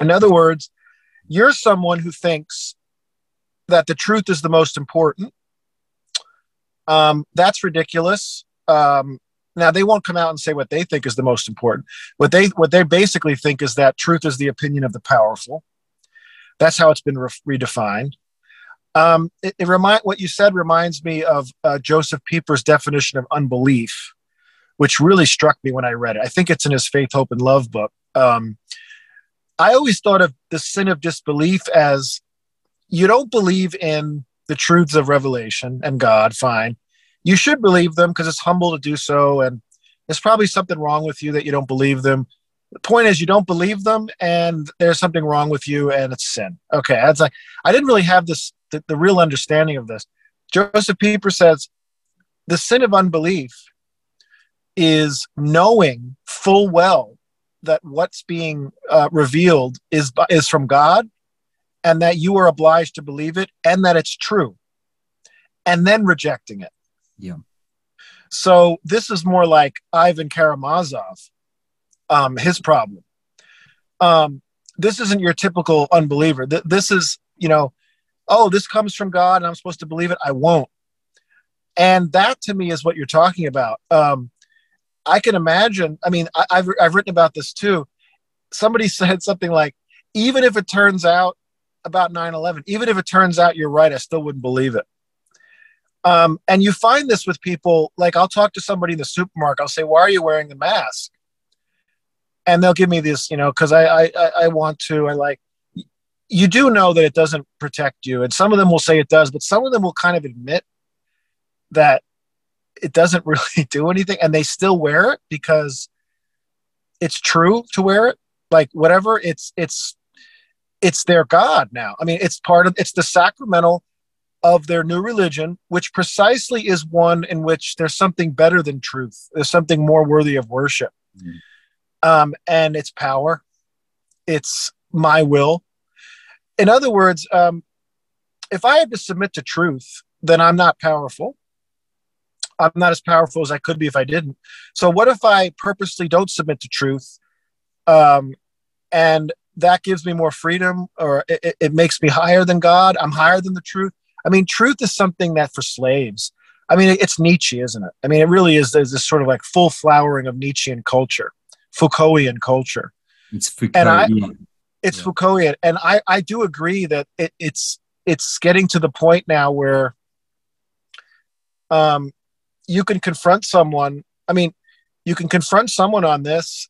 S2: In other words, you're someone who thinks that the truth is the most important. Um, that's ridiculous. Um, now they won't come out and say what they think is the most important. What they what they basically think is that truth is the opinion of the powerful. That's how it's been re- redefined. Um, it, it remind what you said reminds me of uh, Josef Pieper's definition of unbelief, which really struck me when I read it. I think it's in his Faith, Hope, and Love book. Um, I always thought of the sin of disbelief as you don't believe in the truths of revelation and God, fine. You should believe them because it's humble to do so. And there's probably something wrong with you that you don't believe them. The point is, you don't believe them, and there's something wrong with you, and it's sin. Okay, that's like I didn't really have this the, the real understanding of this. Josef Pieper says the sin of unbelief is knowing full well that what's being uh, revealed is is from God, and that you are obliged to believe it, and that it's true, and then rejecting it.
S1: Yeah.
S2: So this is more like Ivan Karamazov, um, his problem. Um, this isn't your typical unbeliever. Th- this is, you know, oh, this comes from God, and I'm supposed to believe it. I won't. And that to me is what you're talking about. Um, I can imagine. I mean, I, I've I've written about this too. Somebody said something like, even if it turns out about 9/11, even if it turns out you're right, I still wouldn't believe it. Um, and you find this with people. Like I'll talk to somebody in the supermarket. I'll say, "Why are you wearing the mask?" And they'll give me this, you know, because I I I want to. I like. You do know that it doesn't protect you, and some of them will say it does, but some of them will kind of admit that it doesn't really do anything and they still wear it because it's true to wear it. Like whatever it's it's it's their god now. I mean it's part of it's the sacramental of their new religion which precisely is one in which there's something better than truth. There's something more worthy of worship.
S1: Mm.
S2: um, and it's power. It's my will in other words um, if i had to submit to truth then i'm not powerful I'm not as powerful as I could be if I didn't. So what if I purposely don't submit to truth, um, and that gives me more freedom, or it, it makes me higher than God? I'm higher than the truth. I mean, truth is something that for slaves. I mean, it's Nietzsche, isn't it? I mean, it really is. There's this sort of like full flowering of Nietzschean culture, Foucaultian culture.
S1: it's Foucault,
S2: And I-
S1: yeah.
S2: It's
S1: Yeah.
S2: Foucaultian, and I I do agree that it, it's it's getting to the point now where um, you can confront someone. I mean, you can confront someone on this,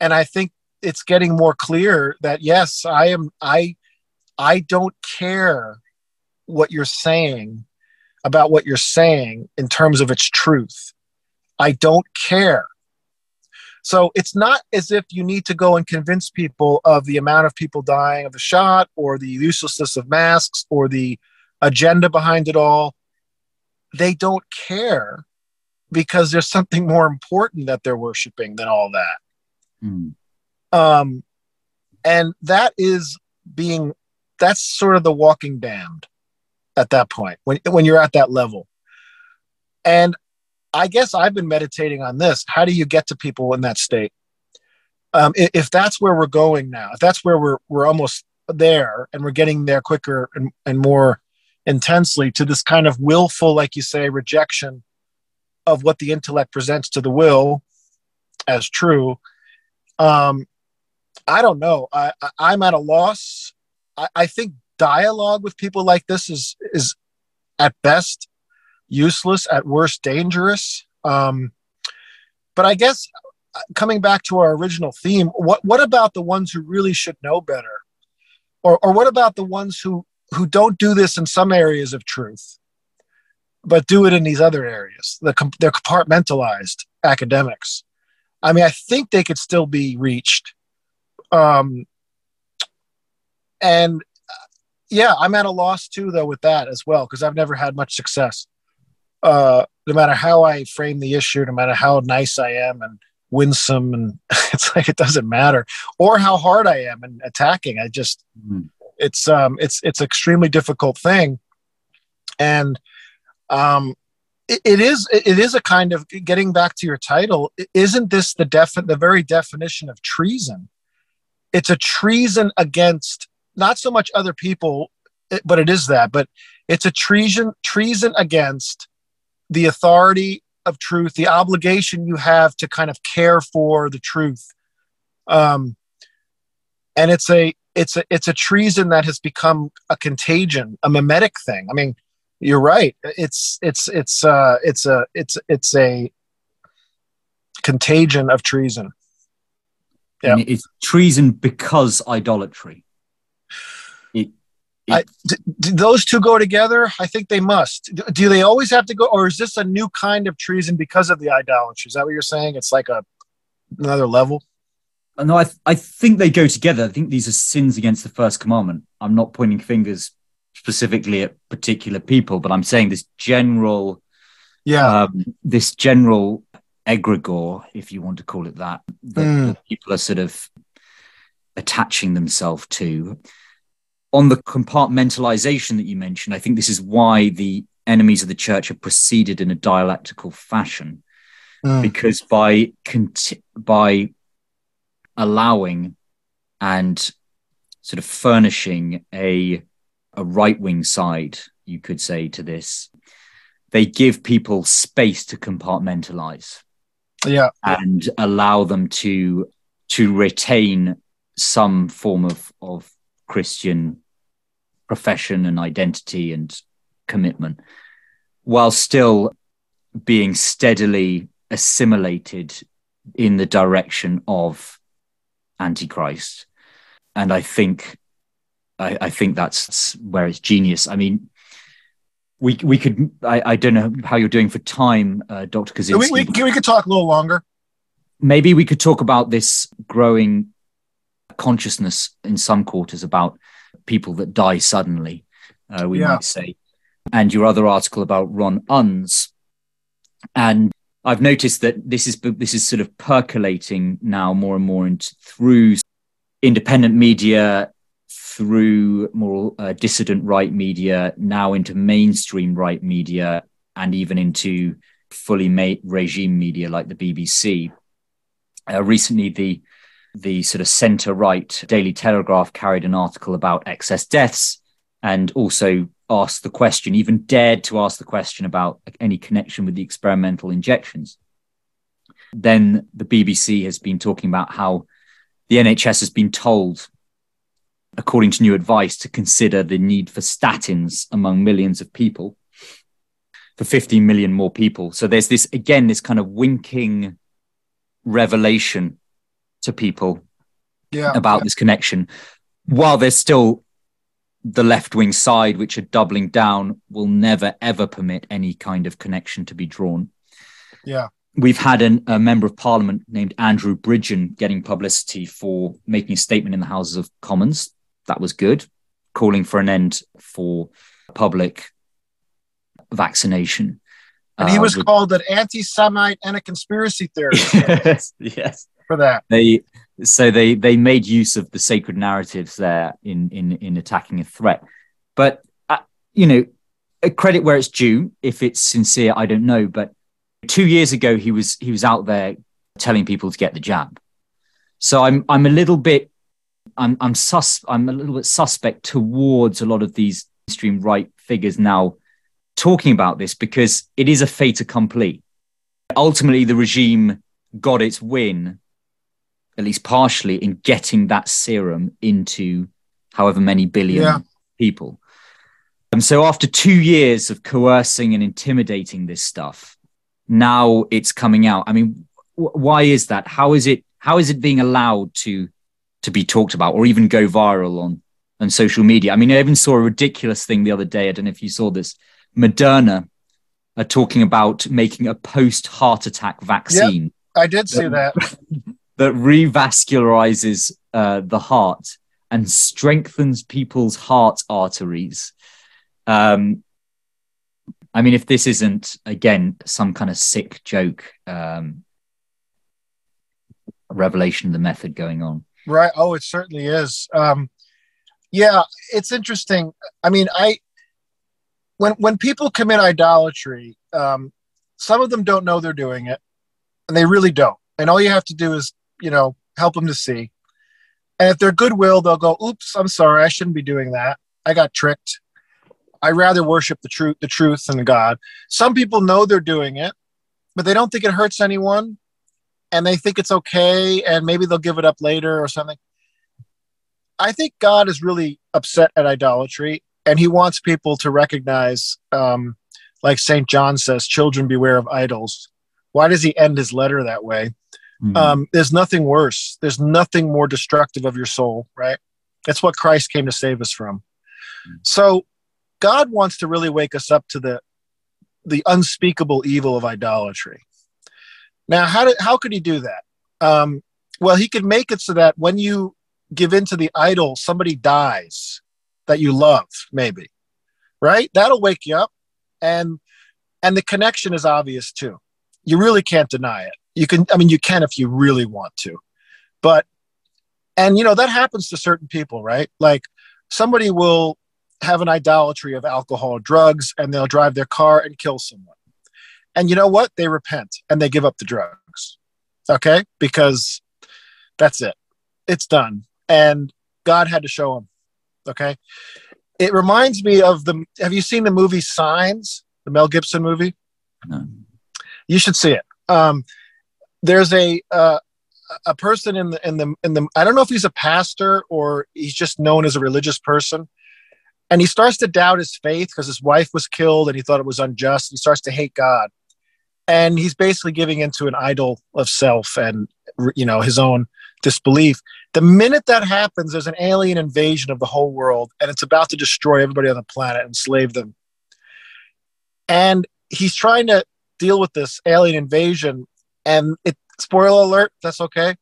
S2: and I think it's getting more clear that yes, I am. I I don't care what you're saying about what you're saying in terms of its truth. I don't care. So it's not as if you need to go and convince people of the amount of people dying of the shot or the uselessness of masks or the agenda behind it all. They don't care because there's something more important that they're worshiping than all that. Mm. Um, and that is being, that's sort of the walking damned at that point when, when you're at that level. And I guess I've been meditating on this. How do you get to people in that state? Um, if, that's where we're going now, if that's where we're we're almost there and we're getting there quicker and, and more intensely to this kind of willful, like you say, rejection of what the intellect presents to the will as true. Um, I don't know. I, I am at a loss. I, I think dialogue with people like this is is at best useless, at worst dangerous. Um, but I guess uh, coming back to our original theme, what what about the ones who really should know better, or or what about the ones who who don't do this in some areas of truth, but do it in these other areas? The they're compartmentalized academics. I mean, I think they could still be reached. Um, and uh, yeah, I'm at a loss too, though, with that as well, because I've never had much success uh, no matter how I frame the issue, no matter how nice I am and winsome, and it's like it doesn't matter, or how hard I am in attacking. I just mm. it's um it's it's extremely difficult thing, and um it, it is it is a kind of getting back to your title. Isn't this the def the very definition of treason? It's a treason against not so much other people, but it is that, but it's a treason treason against the authority of truth, the obligation you have to kind of care for the truth. Um, and it's a it's a it's a treason that has become a contagion, a mimetic thing. I mean, you're right. It's it's it's uh it's a it's it's a contagion of treason.
S1: Yeah. It's treason because idolatry.
S2: I, d- do those two go together? I think they must. Do, do they always have to go, or is this a new kind of treason because of the idolatry? Is that what you're saying? It's like a another level.
S1: No, I th- I think they go together. I think these are sins against the first commandment. I'm not pointing fingers specifically at particular people, but I'm saying this general,
S2: yeah, um,
S1: this general egregore, if you want to call it that, that, mm. that people are sort of attaching themselves to on the compartmentalization that you mentioned, I think this is why the enemies of the church have proceeded in a dialectical fashion, mm. because by conti- by allowing and sort of furnishing a a right wing side, you could say to this, they give people space to compartmentalize,
S2: yeah,
S1: and allow them to to retain some form of of Christian profession and identity and commitment, while still being steadily assimilated in the direction of Antichrist. And I think I, I think that's where it's genius. I mean, we we could I, I don't know how you're doing for time, uh, Dr. Kozinski.
S2: We, we, we could talk a little longer.
S1: Maybe we could talk about this growing consciousness in some quarters about people that die suddenly, uh, we yeah. might say. And your other article about Ron Unz. And I've noticed that this is this is sort of percolating now more and more into through independent media, through more uh, dissident right media, now into mainstream right media, and even into fully made regime media like the BBC. Uh, recently, the the sort of centre right Daily Telegraph carried an article about excess deaths and also asked the question, even dared to ask the question about any connection with the experimental injections. Then the BBC has been talking about how the NHS has been told according to new advice, to consider the need for statins among millions of people for 15 million more people. So there's this, again, this kind of winking revelation to people
S2: yeah,
S1: about
S2: yeah.
S1: this connection, while there's still the left wing side, which are doubling down, will never ever permit any kind of connection to be drawn.
S2: Yeah.
S1: We've had an, a member of parliament named Andrew Bridgen getting publicity for making a statement in the Houses of Commons. That was good, calling for an end for public vaccination.
S2: And he
S1: uh,
S2: was
S1: with-
S2: called an anti-Semite and a conspiracy theorist
S1: yes, yes.
S2: For that.
S1: They so they they made use of the sacred narratives there in in in attacking a threat, but uh, you know, a credit where it's due. If it's sincere, I don't know. But two years ago, he was he was out there telling people to get the jab. So I'm I'm a little bit I'm I'm sus I'm a little bit suspect towards a lot of these mainstream right figures now talking about this because it is a fait accompli. Ultimately, the regime got its win, at least partially, in getting that serum into however many billion
S2: Yeah.
S1: people. And so, after two years of coercing and intimidating this stuff, now it's coming out. I mean, wh- why is that? How is it? How is it being allowed to to be talked about or even go viral on on social media? I mean, I even saw a ridiculous thing the other day. I don't know if you saw this. Moderna are talking about making a post heart attack vaccine
S2: I did see that.
S1: that revascularizes uh, the heart and strengthens people's heart arteries. Um, I mean, if this isn't again some kind of sick joke, um, revelation of the method going on.
S2: Right. Oh, it certainly is. Um, yeah, it's interesting. I mean, I when when people commit idolatry, um, some of them don't know they're doing it, and they really don't. And all you have to do is, you know, help them to see. And if they're goodwill, they'll go, "Oops, I'm sorry, I shouldn't be doing that. I got tricked. I rather worship the truth, the truth, and God." Some people know they're doing it, but they don't think it hurts anyone, and they think it's okay, and maybe they'll give it up later or something. I think God is really upset at idolatry, and He wants people to recognize, um, like Saint John says, "Children, beware of idols." Why does He end His letter that way?
S1: Mhm.
S2: um, there's nothing worse. There's nothing more destructive of your soul, right? That's what Christ came to save us from. So God wants to really wake us up to the the unspeakable evil of idolatry. Now, how did how could he do that? Um, well, he could make it so that when you give in to the idol, somebody dies that you love, maybe, right? That'll wake you up, and and the connection is obvious too. You really can't deny it you can i mean you can if you really want to. But and you know that happens to certain people right? Like somebody will have an idolatry of alcohol or drugs and they'll drive their car and kill someone. And you know what? They repent and they give up the drugs okay? Because that's it. It's done. And god had to show them okay? It reminds me of the have you seen the movie signs the mel gibson movie?
S1: No.
S2: you should see it. Um, there's a uh, a person in the in the in the I don't know if he's a pastor or he's just known as a religious person, and he starts to doubt his faith because his wife was killed and he thought it was unjust. He starts to hate God, and he's basically giving into an idol of self and you know his own disbelief. The minute that happens, there's an alien invasion of the whole world, and it's about to destroy everybody on the planet and enslave them. And he's trying to deal with this alien invasion and it spoiler alert that's okay.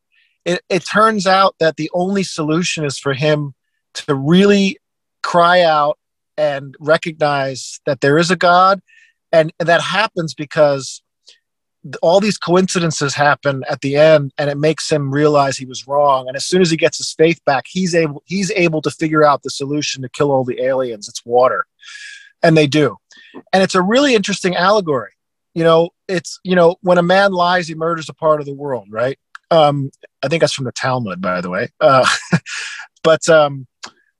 S2: It, it turns out that the only solution is for him to really cry out and recognize that there is a god. And that happens because all these coincidences happen at the end and it makes him realize he was wrong. And as soon as he gets his faith back he's able he's able to figure out the solution to kill all the aliens. It's water. And they do. And it's a really interesting allegory you know it's you know when a man lies he murders a part of the world right um i think that's from the talmud by the way uh but um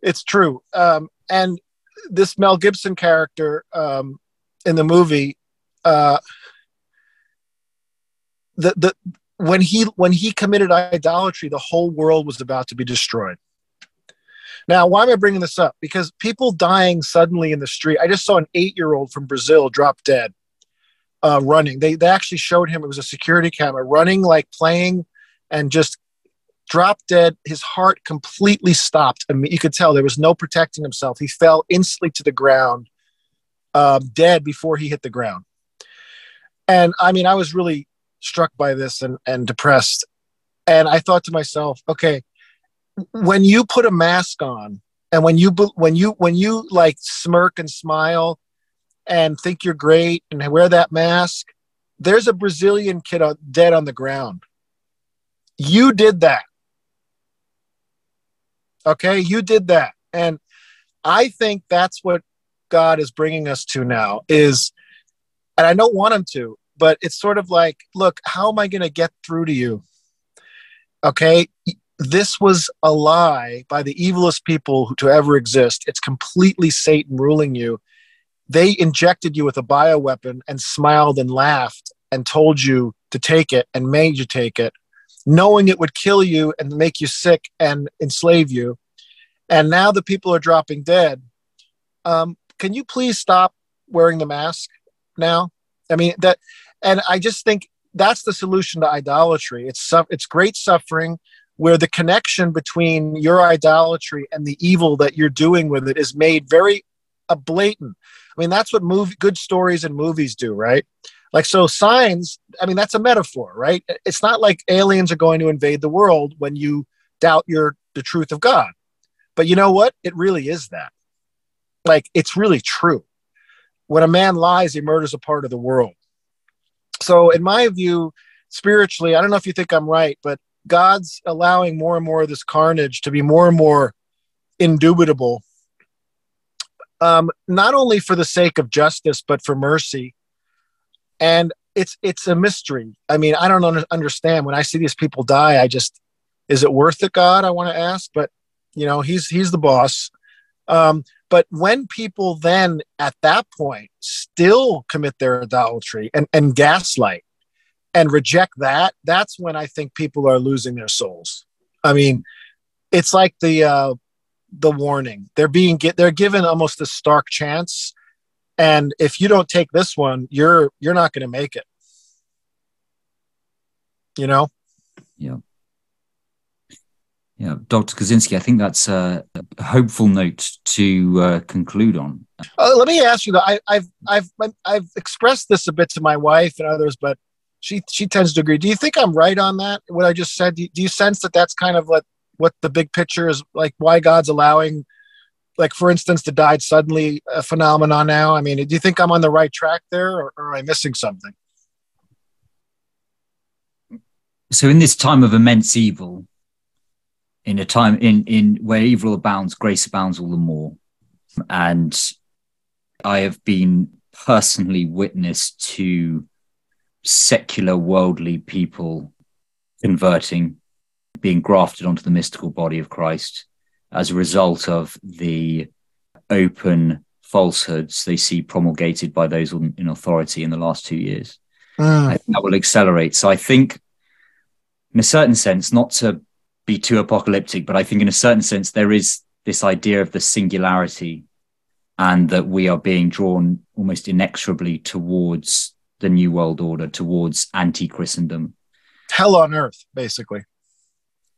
S2: it's true um and this mel gibson character um in the movie uh the the when he when he committed idolatry the whole world was about to be destroyed Now, why am I bringing this up? Because people dying suddenly in the street. I just saw an eight-year-old from Brazil drop dead, uh, running. They they actually showed him. It was a security camera running, like playing, and just dropped dead. His heart completely stopped. I mean, you could tell there was no protecting himself. He fell instantly to the ground, uh, dead before he hit the ground. And I mean, I was really struck by this and, and depressed. And I thought to myself, okay, when you put a mask on and when you when you when you like smirk and smile and think you're great and wear that mask, there's a Brazilian kid dead on the ground. You did that. Okay, you did that. And I think that's what God is bringing us to now is and I don't want him to, but it's sort of like, look, how am I going to get through to you? Okay, this was a lie by the evilest people to ever exist. It's completely Satan ruling you. They injected you with a bioweapon and smiled and laughed and told you to take it and made you take it, knowing it would kill you and make you sick and enslave you and now the people are dropping dead. Um, can you please stop wearing the mask now? I mean that, and I just think that's the solution to idolatry. It's it's great suffering where the connection between your idolatry and the evil that you're doing with it is made very uh, blatant. I mean, that's what movie, good stories and movies do, right? Like, so signs, I mean, that's a metaphor, right? It's not like aliens are going to invade the world when you doubt your the truth of God. But you know what? It really is that. Like, it's really true. When a man lies, he murders a part of the world. So, in my view, spiritually, I don't know if you think I'm right, but God's allowing more and more of this carnage to be more and more indubitable, um, not only for the sake of justice, but for mercy. And it's it's a mystery. I mean, I don't understand when I see these people die. I just is it worth it, God? I want to ask, but you know, he's he's the boss. Um, but when people then at that point still commit their idolatry and, and gaslight and reject that, that's when I think people are losing their souls. I mean, it's like the uh, the warning. They're being get they're given almost a stark chance. And if you don't take this one, you're you're not going to make it. You know?
S1: Yeah. Yeah, Dr. Kozinski, I think that's a, hopeful note to uh, conclude on.
S2: Uh, let me ask you though. I, have I've I've expressed this a bit to my wife and others, but she she tends to agree. Do you think I'm right on that? What I just said. Do you, do you sense that that's kind of what what the big picture is like? Why God's allowing, like for instance, the died suddenly a phenomenon now? I mean, do you think I'm on the right track there, or, or am I missing something?
S1: So, in this time of immense evil, in a time in in where evil abounds, grace abounds all the more. And I have been personally witness to secular worldly people converting, being grafted onto the mystical body of Christ as a result of the open falsehoods they see promulgated by those in authority in the last two years. Mm. that will accelerate. So I think, in a certain sense, not to be too apocalyptic, but I think in a certain sense there is this idea of the singularity and that we are being drawn almost inexorably towards the new world order, towards anti-Christendom.
S2: Hell on earth, basically.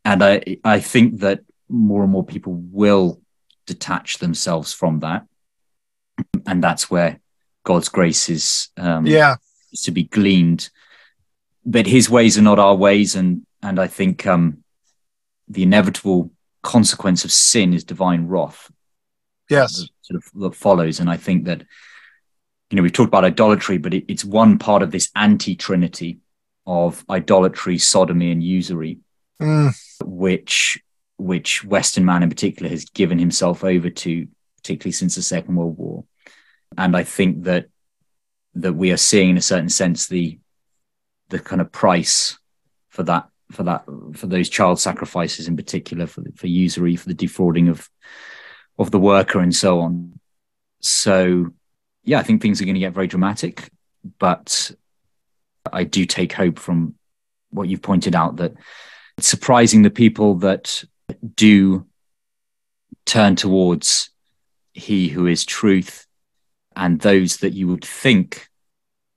S1: And I I think that more and more people will detach themselves from that. And that's where God's grace is um,
S2: yeah
S1: is to be gleaned. But his ways are not our ways, and and I think um, the inevitable consequence of sin is divine wrath.
S2: Yes,
S1: sort of that follows, and I think that you know we've talked about idolatry, but it, it's one part of this anti-trinity of idolatry, sodomy, and usury, mm. which which Western man in particular has given himself over to, particularly since the Second World War. And I think that that we are seeing, in a certain sense, the the kind of price for that for that for those child sacrifices in particular for for usury for the defrauding of of the worker and so on so yeah i think things are going to get very dramatic but i do take hope from what you've pointed out that it's surprising the people that do turn towards He who is truth, and those that you would think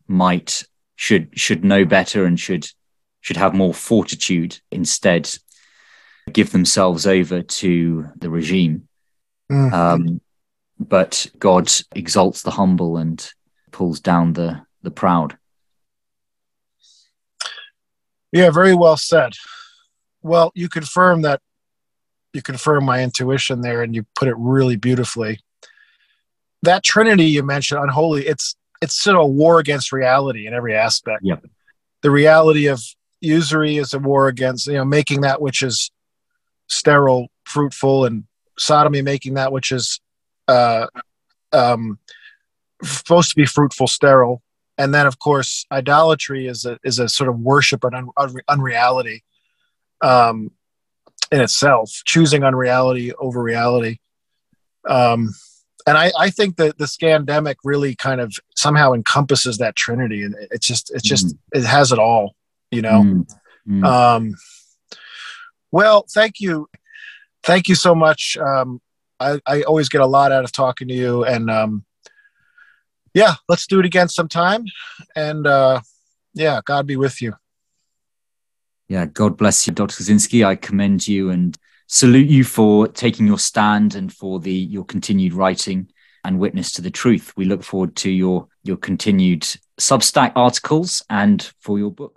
S1: might should should know better and should should have more fortitude instead give themselves over to the regime. Mm-hmm. Um, but God exalts the humble and pulls down the the proud.
S2: Yeah, very well said. Well, you confirm that you confirm my intuition there and you put it really beautifully. That trinity you mentioned, unholy, it's it's sort of a war against reality in every aspect.
S1: Yep.
S2: The reality of usury is a war against, you know, making that which is sterile fruitful and sodomy making that which is uh, um, supposed to be fruitful sterile and then of course idolatry is a is a sort of worship of un, un, unreality um, in itself choosing unreality over reality um, and I, I think that the scandemic really kind of somehow encompasses that trinity and it's just it's just mm. it has it all you know mm. Mm. um well thank you thank you so much um I, I always get a lot out of talking to you and um yeah let's do it again sometime and uh yeah god be with you
S1: yeah god bless you dr Kozinski. I commend you and salute you for taking your stand and for the your continued writing and witness to the truth. We look forward to your your continued substack articles and for your book